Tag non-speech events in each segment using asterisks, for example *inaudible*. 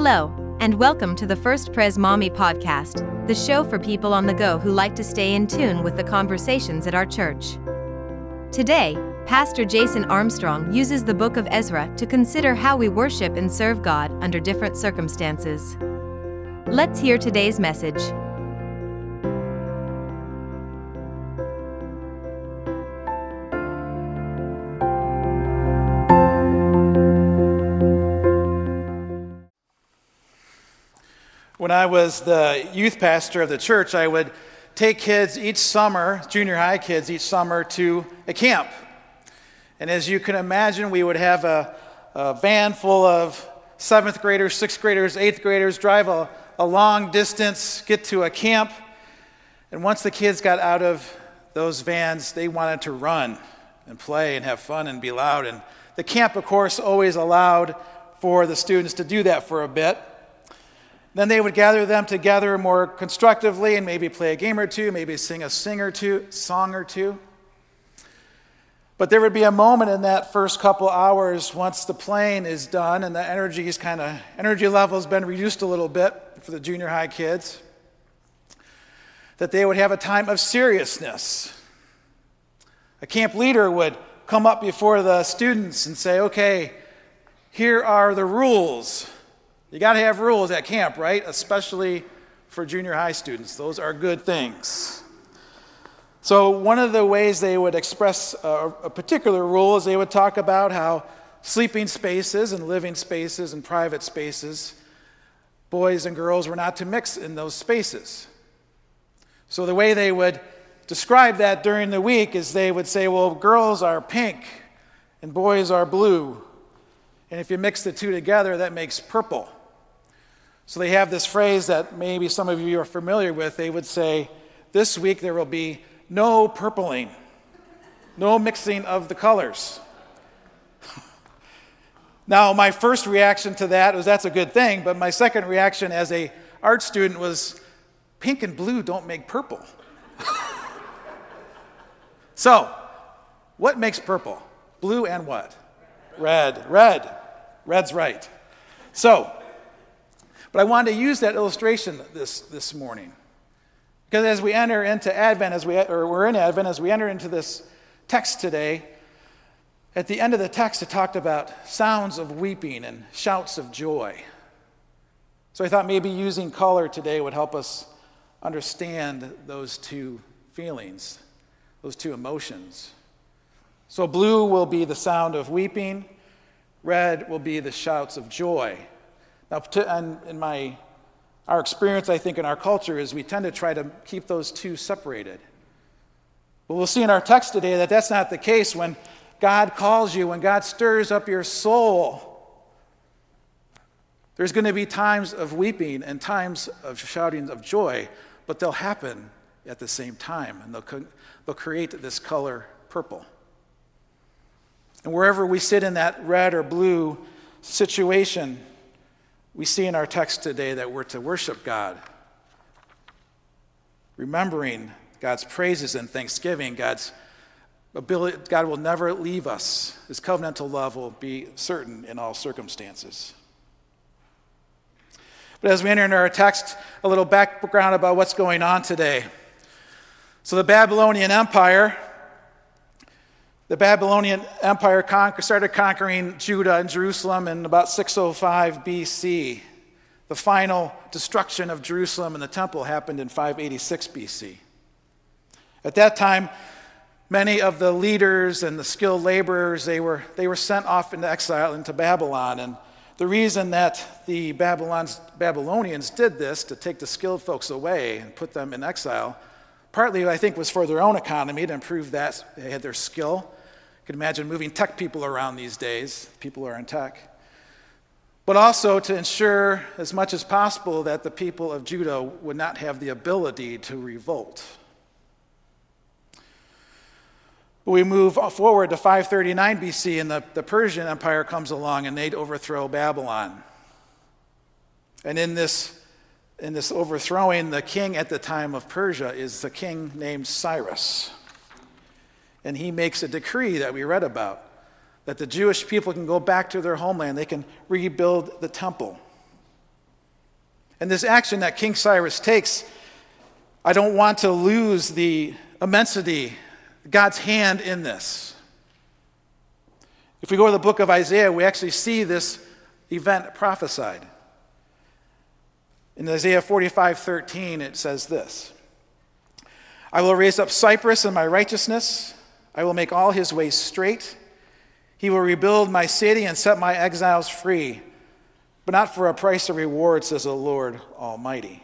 Hello, and welcome to the First Pres Maumee podcast, the show for people on the go who like to stay in tune with the conversations at our church. Today, Pastor Jason Armstrong uses the book of Ezra to consider how we worship and serve God under different circumstances. Let's hear today's message. When I was the youth pastor of the church, I would take kids each summer, junior high kids each summer, to a camp. And as you can imagine, we would have a, a van full of seventh graders, sixth graders, eighth graders drive a, a long distance, get to a camp. And once the kids got out of those vans, they wanted to run and play and have fun and be loud. And the camp, of course, always allowed for the students to do that for a bit. Then they would gather them together more constructively and maybe play a game or two, maybe sing a sing or two, song or two. But there would be a moment in that first couple hours once the playing is done and the energy is kind of energy level has been reduced a little bit for the junior high kids that they would have a time of seriousness. A camp leader would come up before the students and say, "Okay, here are the rules. You got to have rules at camp, right? Especially for junior high students. Those are good things. So, one of the ways they would express a, a, particular rule is they would talk about how sleeping spaces and living spaces and private spaces, boys and girls were not to mix in those spaces. So, the way they would describe that during the week is they would say, well, girls are pink and boys are blue. And if you mix the two together, that makes purple. So they have this phrase that maybe some of you are familiar with. They would say, This week there will be no purpling, no mixing of the colors. *laughs* now, my first reaction to that was that's a good thing, but my second reaction as a art student was pink and blue don't make purple. *laughs* so, what makes purple? Blue and what? Red. Red. Red's right. So, but I wanted to use that illustration this, this morning. Because as we enter into Advent, as we, or we're in Advent, as we enter into this text today, at the end of the text, it talked about sounds of weeping and shouts of joy. So I thought maybe using color today would help us understand those two feelings, those two emotions. So blue will be the sound of weeping, red will be the shouts of joy. Now, to, in my, our experience, I think, in our culture is we tend to try to keep those two separated. But we'll see in our text today that that's not the case when God calls you, when God stirs up your soul. There's going to be times of weeping and times of shouting of joy, but they'll happen at the same time, and they'll, they'll create this color purple. And wherever we sit in that red or blue situation, we see in our text today that we're to worship God, remembering God's praises and thanksgiving, God's ability, God will never leave us. His covenantal love will be certain in all circumstances. But as we enter into our text, a little background about what's going on today. So, the Babylonian Empire the Babylonian Empire started conquering Judah and Jerusalem in about 605 BC. The final destruction of Jerusalem and the temple happened in 586 BC. At that time, many of the leaders and the skilled laborers they were, they were sent off into exile into Babylon. And the reason that the Babylonians did this to take the skilled folks away and put them in exile, partly I think was for their own economy to improve that they had their skill can imagine moving tech people around these days, people who are in tech. But also to ensure as much as possible that the people of Judah would not have the ability to revolt. We move forward to 539 BC, and the, the Persian Empire comes along and they'd overthrow Babylon. And in this, in this overthrowing, the king at the time of Persia is the king named Cyrus and he makes a decree that we read about that the Jewish people can go back to their homeland, they can rebuild the temple. And this action that King Cyrus takes, I don't want to lose the immensity, God's hand in this. If we go to the book of Isaiah, we actually see this event prophesied. In Isaiah 45 13, it says this I will raise up Cyrus in my righteousness, I will make all his ways straight. He will rebuild my city and set my exiles free, but not for a price of reward, says the Lord Almighty.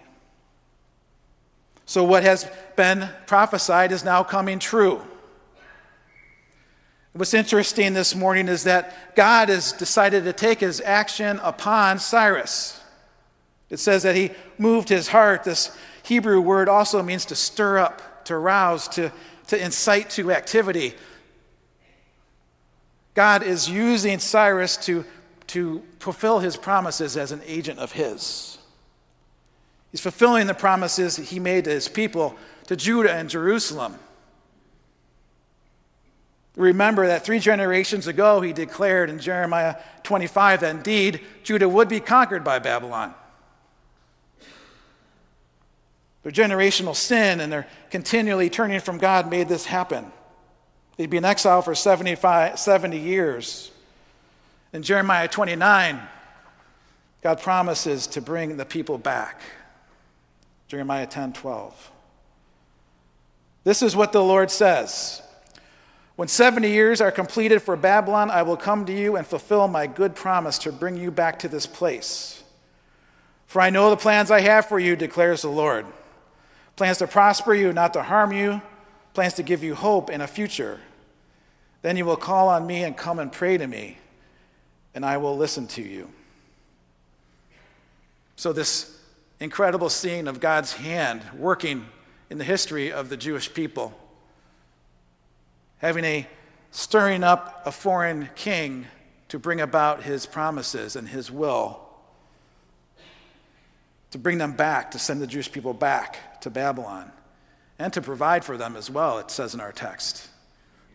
So, what has been prophesied is now coming true. What's interesting this morning is that God has decided to take his action upon Cyrus. It says that he moved his heart. This Hebrew word also means to stir up, to rouse, to, to incite to activity. God is using Cyrus to, to fulfill his promises as an agent of his. He's fulfilling the promises he made to his people, to Judah and Jerusalem. Remember that three generations ago, he declared in Jeremiah 25 that indeed Judah would be conquered by Babylon. Their generational sin and their continually turning from God made this happen. They'd be in exile for 75, 70 years. In Jeremiah 29, God promises to bring the people back. Jeremiah 10 12. This is what the Lord says When 70 years are completed for Babylon, I will come to you and fulfill my good promise to bring you back to this place. For I know the plans I have for you, declares the Lord plans to prosper you, not to harm you plans to give you hope and a future. Then you will call on me and come and pray to me, and I will listen to you. So, this incredible scene of God's hand working in the history of the Jewish people, having a stirring up a foreign king to bring about his promises and his will, to bring them back, to send the Jewish people back to Babylon and to provide for them as well, it says in our text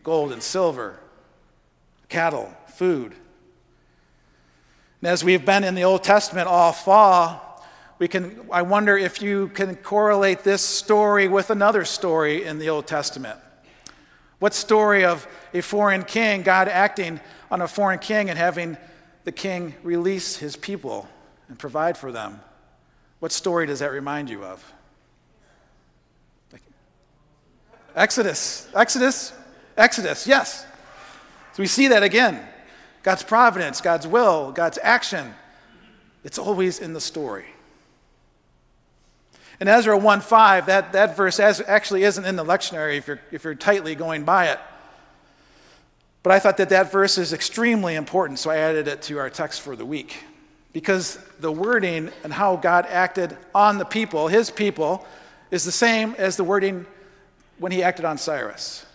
gold and silver, cattle, food. And as we've been in the Old Testament all fall, we can, I wonder if you can correlate this story with another story in the Old Testament. What story of a foreign king, God acting on a foreign king and having the king release his people and provide for them? What story does that remind you of? Exodus, Exodus, Exodus, yes. So we see that again. God's providence, God's will, God's action. It's always in the story. In Ezra 1 5, that, that verse actually isn't in the lectionary if you're, if you're tightly going by it. But I thought that that verse is extremely important, so I added it to our text for the week. Because the wording and how God acted on the people, his people, is the same as the wording when he acted on Cyrus.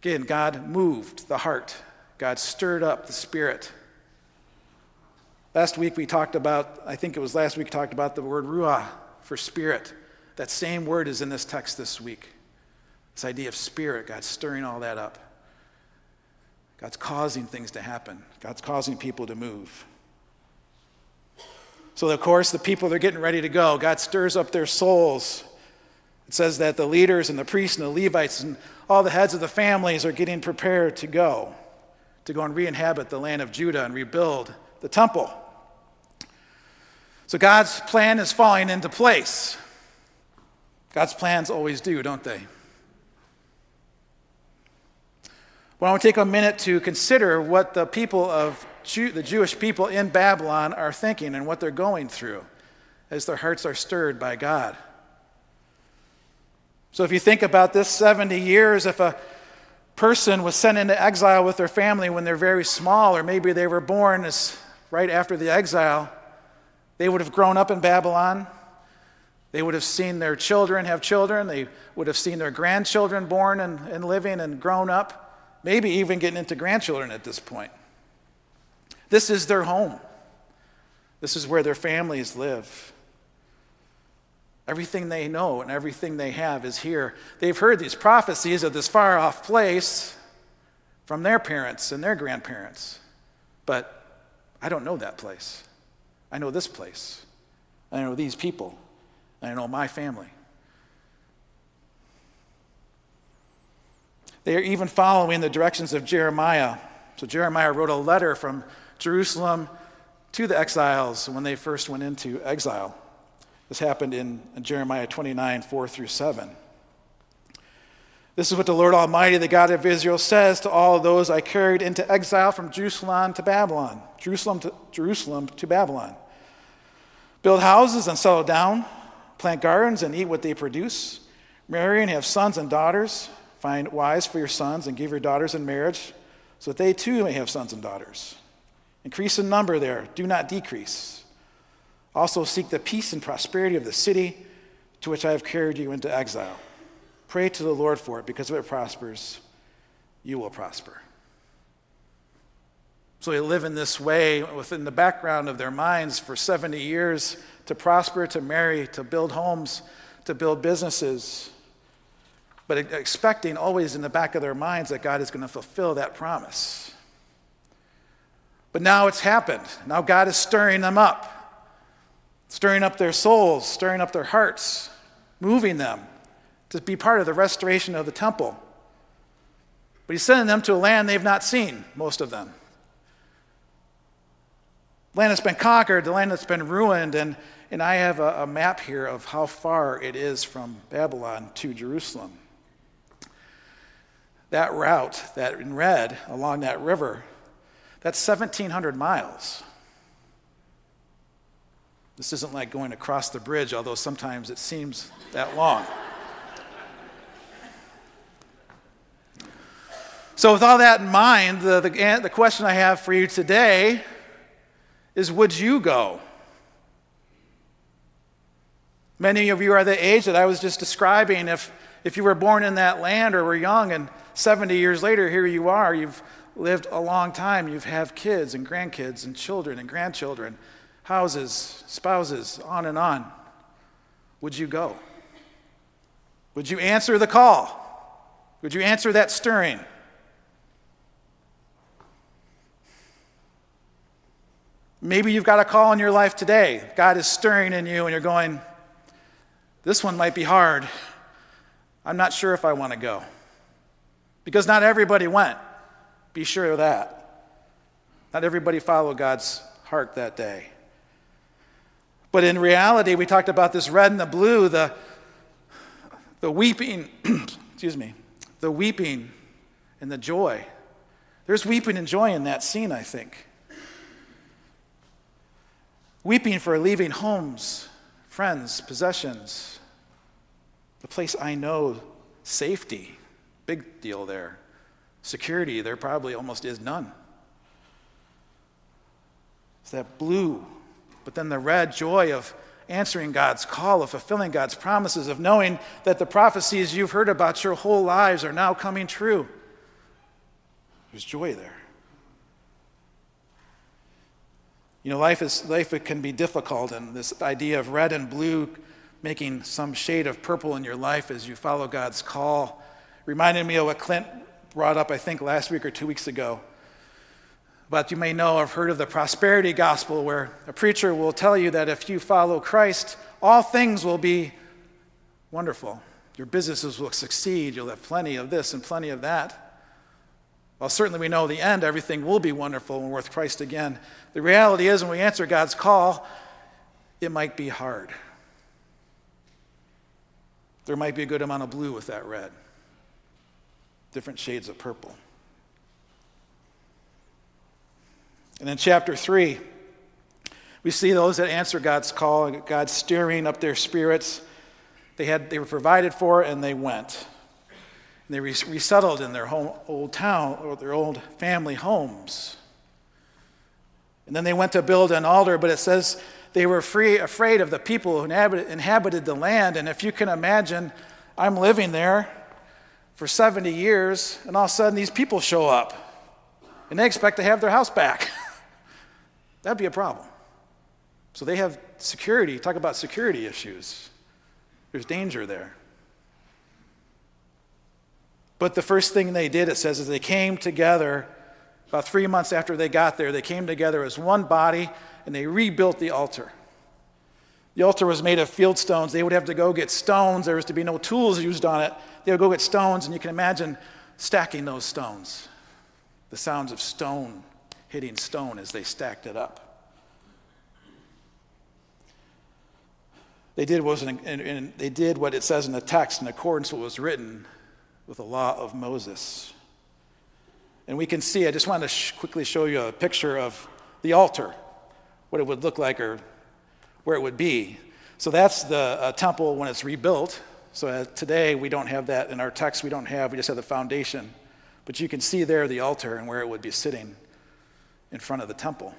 Again, God moved the heart, God stirred up the spirit. Last week we talked about, I think it was last week, we talked about the word ruah for spirit. That same word is in this text this week. This idea of spirit, God's stirring all that up. God's causing things to happen, God's causing people to move. So, of course, the people, they're getting ready to go. God stirs up their souls. It says that the leaders and the priests and the Levites and all the heads of the families are getting prepared to go, to go and re inhabit the land of Judah and rebuild the temple. So God's plan is falling into place. God's plans always do, don't they? Well, I want to take a minute to consider what the people of Jew, the Jewish people in Babylon are thinking and what they're going through as their hearts are stirred by God. So if you think about this 70 years, if a person was sent into exile with their family when they're very small, or maybe they were born as, right after the exile, they would have grown up in Babylon. They would have seen their children have children. They would have seen their grandchildren born and, and living and grown up, maybe even getting into grandchildren at this point. This is their home. This is where their families live. Everything they know and everything they have is here. They've heard these prophecies of this far off place from their parents and their grandparents. But I don't know that place. I know this place. I know these people. I know my family. They are even following the directions of Jeremiah. So Jeremiah wrote a letter from Jerusalem to the exiles when they first went into exile. This happened in Jeremiah 29 4 through 7. This is what the Lord Almighty, the God of Israel, says to all those I carried into exile from Jerusalem to Babylon. Jerusalem to, Jerusalem to Babylon. Build houses and settle down, plant gardens and eat what they produce, marry and have sons and daughters, find wives for your sons and give your daughters in marriage, so that they too may have sons and daughters. Increase in number there, do not decrease. Also seek the peace and prosperity of the city to which I have carried you into exile. Pray to the Lord for it, because if it prospers, you will prosper. So they live in this way within the background of their minds for 70 years to prosper, to marry, to build homes, to build businesses, but expecting always in the back of their minds that God is going to fulfill that promise. But now it's happened. Now God is stirring them up, stirring up their souls, stirring up their hearts, moving them to be part of the restoration of the temple. But he's sending them to a land they've not seen, most of them. Land that's been conquered, the land that's been ruined, and, and I have a, a map here of how far it is from Babylon to Jerusalem. That route, that in red along that river, that's 1,700 miles. This isn't like going across the bridge, although sometimes it seems that long. So, with all that in mind, the, the, the, question I have for you today is Would you go? Many of you are the age that I was just describing. If, if you were born in that land or were young, and 70 years later, here you are, you've lived a long time, you have kids and grandkids and children and grandchildren, houses, spouses, on and on. Would you go? Would you answer the call? Would you answer that stirring? Maybe you've got a call in your life today. God is stirring in you, and you're going, This one might be hard. I'm not sure if I want to go. Because not everybody went. Be sure of that. Not everybody followed God's heart that day. But in reality, we talked about this red and the blue, the, the weeping, *clears throat* excuse me, the weeping and the joy. There's weeping and joy in that scene, I think weeping for leaving homes, friends, possessions, the place I know, safety, big deal there. Security, there probably almost is none. It's that blue, but then the red joy of answering God's call, of fulfilling God's promises, of knowing that the prophecies you've heard about your whole lives are now coming true. There's joy there. You know, life, is, life can be difficult, and this idea of red and blue making some shade of purple in your life as you follow God's call reminded me of what Clint brought up, I think, last week or two weeks ago. But you may know, I've heard of the prosperity gospel where a preacher will tell you that if you follow Christ, all things will be wonderful. Your businesses will succeed. You'll have plenty of this and plenty of that. Well, certainly we know the end, everything will be wonderful when we're with Christ again. The reality is, when we answer God's call, it might be hard. There might be a good amount of blue with that red, different shades of purple. And in chapter 3, we see those that answer God's call, God stirring up their spirits. They, had, they were provided for and they went. And they resettled in their home, old town or their old family homes. And then they went to build an altar, but it says they were free, afraid of the people who inhabited, inhabited the land. And if you can imagine, I'm living there for 70 years, and all of a sudden these people show up, and they expect to have their house back. *laughs* That'd be a problem. So they have security. Talk about security issues. There's danger there. But the first thing they did, it says, is they came together about three months after they got there. They came together as one body and they rebuilt the altar. The altar was made of field stones. They would have to go get stones. There was to be no tools used on it. They would go get stones, and you can imagine stacking those stones. The sounds of stone hitting stone as they stacked it up. They did, was and, and they did what it says in the text in accordance with what was written with the law of Moses. And we can see, I just want to sh- quickly show you a picture of the altar, what it would look like or where it would be. So that's the uh, temple when it's rebuilt. So uh, today we don't have that in our text, we don't have, we just have the foundation. But you can see there the altar and where it would be sitting in front of the temple.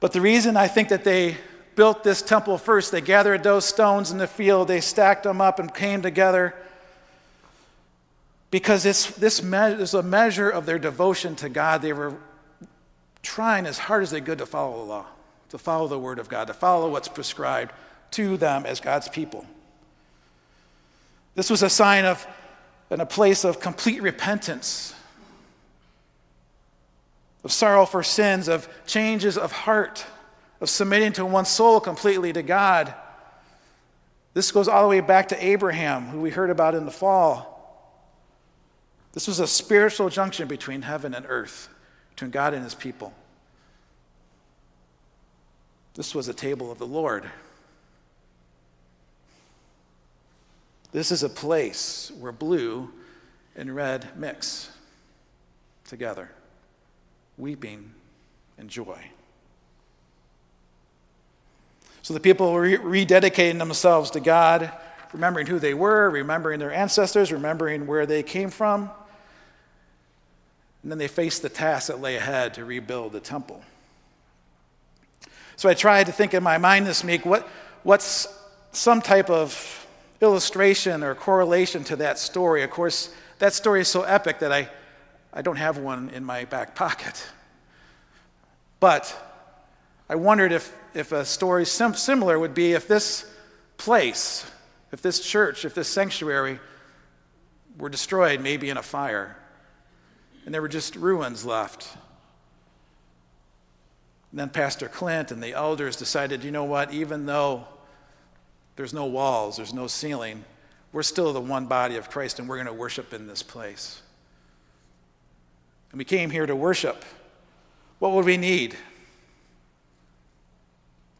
But the reason I think that they built this temple first, they gathered those stones in the field, they stacked them up and came together because this, this me- is a measure of their devotion to God. They were trying as hard as they could to follow the law, to follow the word of God, to follow what's prescribed to them as God's people. This was a sign of, and a place of complete repentance, of sorrow for sins, of changes of heart, of submitting to one's soul completely to God. This goes all the way back to Abraham, who we heard about in the fall. This was a spiritual junction between heaven and earth, between God and his people. This was a table of the Lord. This is a place where blue and red mix together, weeping and joy. So the people were rededicating themselves to God, remembering who they were, remembering their ancestors, remembering where they came from. And then they faced the task that lay ahead to rebuild the temple. So I tried to think in my mind this week what, what's some type of illustration or correlation to that story. Of course, that story is so epic that I, I don't have one in my back pocket. But I wondered if, if a story sim- similar would be if this place, if this church, if this sanctuary were destroyed, maybe in a fire and there were just ruins left. And then Pastor Clint and the elders decided, you know what, even though there's no walls, there's no ceiling, we're still the one body of Christ and we're going to worship in this place. And we came here to worship. What would we need?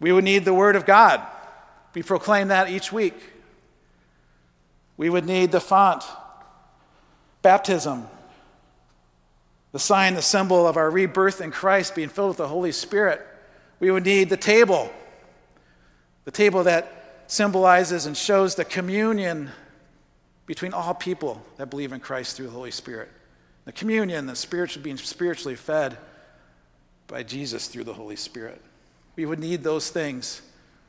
We would need the Word of God. We proclaim that each week. We would need the font, baptism, the sign, the symbol of our rebirth in Christ being filled with the Holy Spirit. We would need the table, the table that symbolizes and shows the communion between all people that believe in Christ through the Holy Spirit. The communion, the spiritual being spiritually fed by Jesus through the Holy Spirit. We would need those things.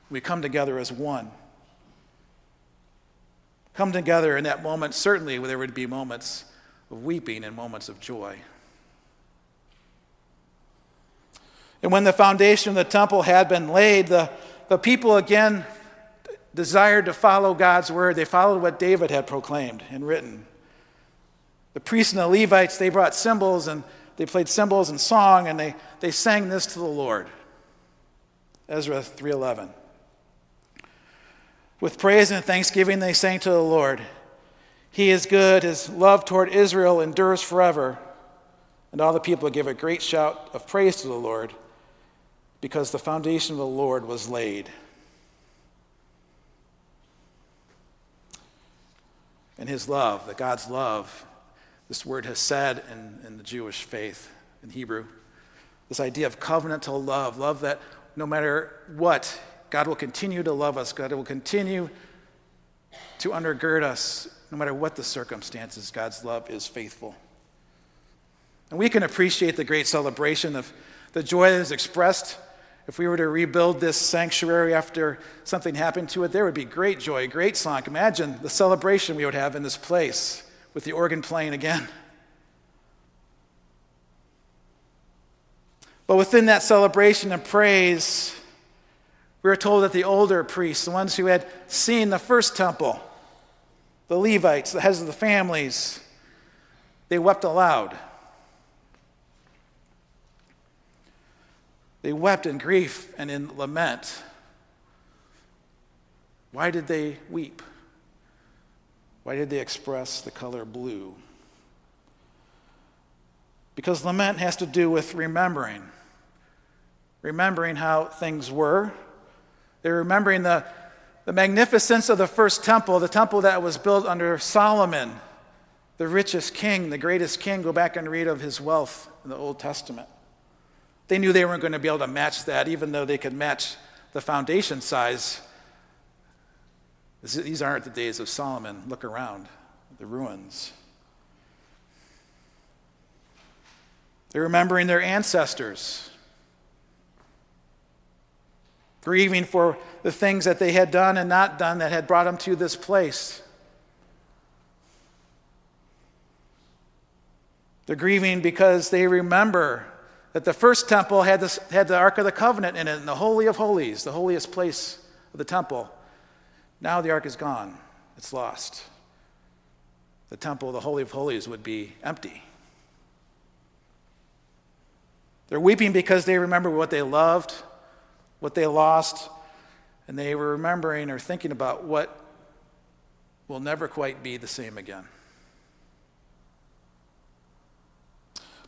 We come together as one. Come together in that moment, certainly there would be moments of weeping and moments of joy. And when the foundation of the temple had been laid, the, the people again desired to follow God's word. They followed what David had proclaimed and written. The priests and the Levites, they brought cymbals and they played cymbals and song and they, they sang this to the Lord. Ezra 3:11. With praise and thanksgiving they sang to the Lord. He is good, his love toward Israel endures forever. And all the people gave a great shout of praise to the Lord because the foundation of the Lord was laid. And his love, that God's love, this word has said in, in the Jewish faith, in Hebrew, this idea of covenantal love, love that no matter what, God will continue to love us, God will continue to undergird us, no matter what the circumstances, God's love is faithful. And we can appreciate the great celebration of the joy that is expressed if we were to rebuild this sanctuary after something happened to it, there would be great joy, great song. Imagine the celebration we would have in this place with the organ playing again. But within that celebration and praise, we are told that the older priests, the ones who had seen the first temple, the Levites, the heads of the families, they wept aloud. They wept in grief and in lament Why did they weep? Why did they express the color blue? Because lament has to do with remembering. Remembering how things were. They're remembering the, the magnificence of the first temple, the temple that was built under Solomon, the richest king, the greatest king. Go back and read of his wealth in the Old Testament. They knew they weren't going to be able to match that, even though they could match the foundation size. These aren't the days of Solomon. Look around, the ruins. They're remembering their ancestors, grieving for the things that they had done and not done that had brought them to this place. They're grieving because they remember that the first temple had, this, had the Ark of the Covenant in it, in the Holy of Holies, the holiest place of the temple. Now the Ark is gone, it's lost. The temple, the Holy of Holies, would be empty. They're weeping because they remember what they loved, what they lost, and they were remembering or thinking about what will never quite be the same again.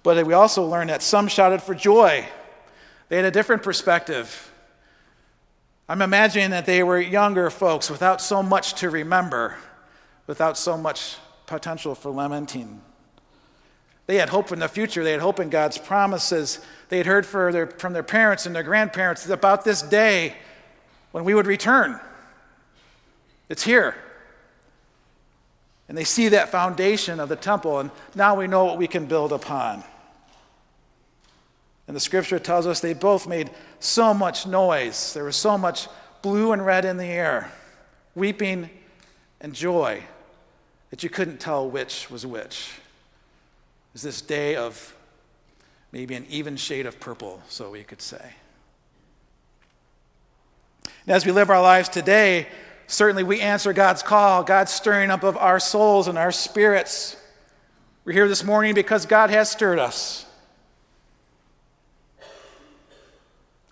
But we also learned that some shouted for joy. They had a different perspective. I'm imagining that they were younger folks without so much to remember, without so much potential for lamenting. They had hope in the future. They had hope in God's promises. They had heard their, from their parents and their grandparents about this day when we would return. It's here. And they see that foundation of the temple, and now we know what we can build upon. And the scripture tells us they both made so much noise. There was so much blue and red in the air, weeping and joy, that you couldn't tell which was which. It was this day of maybe an even shade of purple, so we could say. And as we live our lives today, certainly we answer God's call, God's stirring up of our souls and our spirits. We're here this morning because God has stirred us.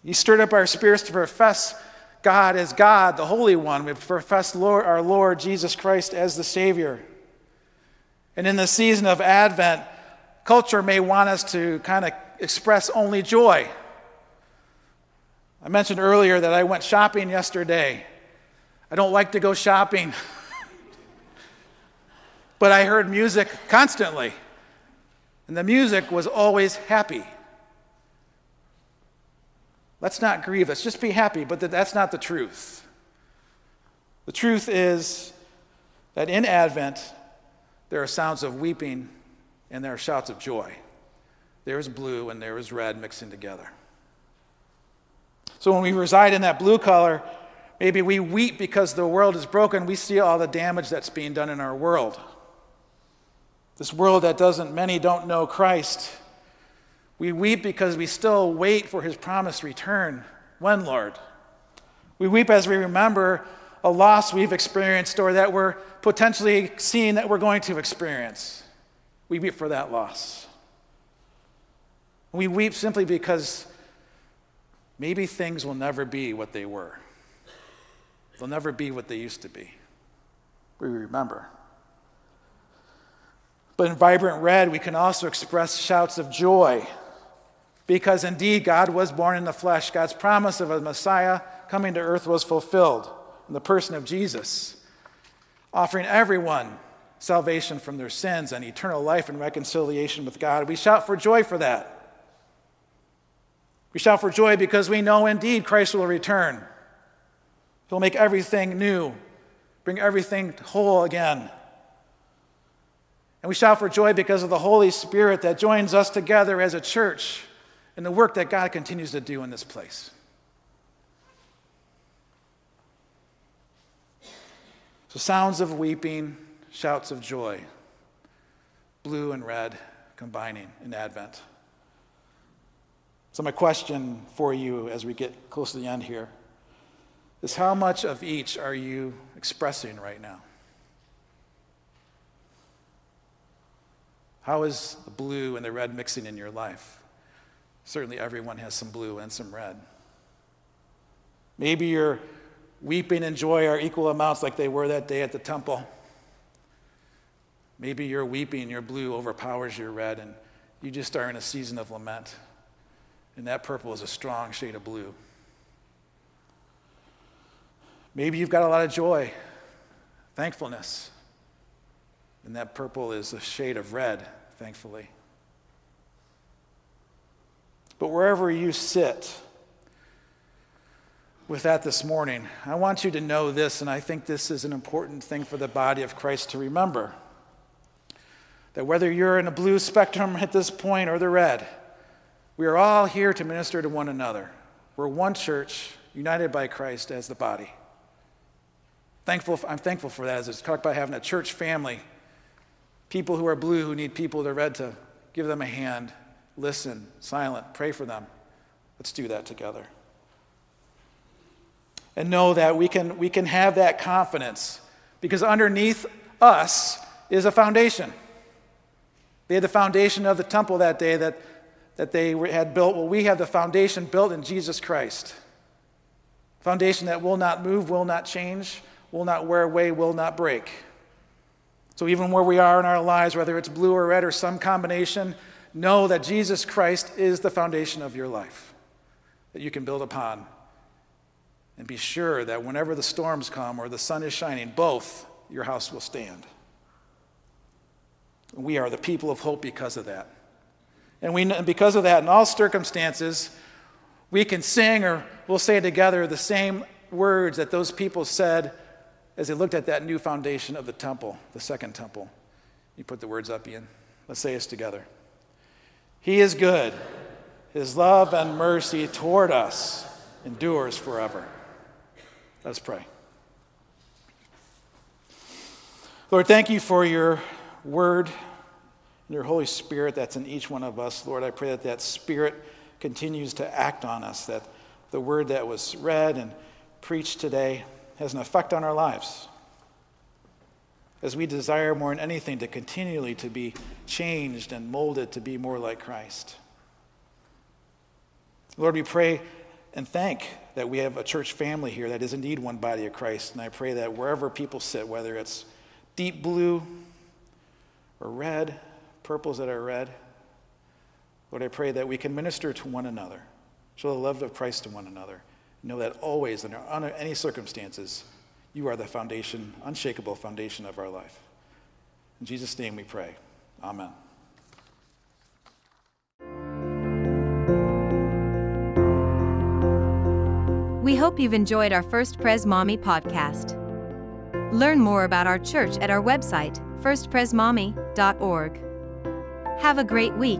He stirred up our spirits to profess God as God, the Holy One. We profess Lord, our Lord Jesus Christ as the Savior. And in the season of Advent, culture may want us to kind of express only joy. I mentioned earlier that I went shopping yesterday. I don't like to go shopping, *laughs* but I heard music constantly, and the music was always happy. Let's not grieve. Let's just be happy. But that's not the truth. The truth is that in Advent, there are sounds of weeping and there are shouts of joy. There is blue and there is red mixing together. So when we reside in that blue color, maybe we weep because the world is broken. We see all the damage that's being done in our world. This world that doesn't, many don't know Christ. We weep because we still wait for his promised return. When, Lord? We weep as we remember a loss we've experienced or that we're potentially seeing that we're going to experience. We weep for that loss. We weep simply because maybe things will never be what they were. They'll never be what they used to be. We remember. But in vibrant red, we can also express shouts of joy because indeed, God was born in the flesh. God's promise of a Messiah coming to earth was fulfilled in the person of Jesus, offering everyone salvation from their sins and eternal life and reconciliation with God. We shout for joy for that. We shout for joy because we know indeed Christ will return. He'll make everything new, bring everything whole again. And we shout for joy because of the Holy Spirit that joins us together as a church and the work that God continues to do in this place. So, sounds of weeping, shouts of joy, blue and red combining in Advent. So, my question for you as we get close to the end here is how much of each are you expressing right now? How is the blue and the red mixing in your life? Certainly, everyone has some blue and some red. Maybe you're weeping and joy are equal amounts like they were that day at the temple. Maybe your weeping, your blue overpowers your red, and you just are in a season of lament. And that purple is a strong shade of blue. Maybe you've got a lot of joy, thankfulness. And that purple is a shade of red, thankfully. But wherever you sit with that this morning, I want you to know this, and I think this is an important thing for the body of Christ to remember. That whether you're in a blue spectrum at this point or the red, we are all here to minister to one another. We're one church, united by Christ as the body. Thankful, I'm thankful for that as it's talked about having a church family. People who are blue who need people that are red to give them a hand, listen, silent, pray for them. Let's do that together. And know that we can, we can have that confidence because underneath us is a foundation. They had the foundation of the temple that day that, that they had built. Well, we have the foundation built in Jesus Christ. Foundation that will not move, will not change, will not wear away, will not break. So, even where we are in our lives, whether it's blue or red or some combination, know that Jesus Christ is the foundation of your life that you can build upon. And be sure that whenever the storms come or the sun is shining, both your house will stand. We are the people of hope because of that. And we, because of that, in all circumstances, we can sing or we'll say together the same words that those people said as they looked at that new foundation of the temple, the second temple. You put the words up, Ian. Let's say this together. He is good. His love and mercy toward us endures forever. Let's pray. Lord, thank you for your word and your Holy Spirit that's in each one of us. Lord, I pray that that Spirit continues to act on us, that the word that was read and preached today has an effect on our lives. As we desire more than anything to continually to be changed and molded to be more like Christ. Lord, we pray and thank that we have a church family here that is indeed one body of Christ. And I pray that wherever people sit, whether it's deep blue or red, purples that are red, Lord, I pray that we can minister to one another, show the love of Christ to one another. Know that always, under any circumstances, you are the foundation, unshakable foundation of our life. In Jesus' name we pray. Amen. We hope you've enjoyed our First Pres Maumee podcast. Learn more about our church at our website, firstpresmaumee.org. Have a great week.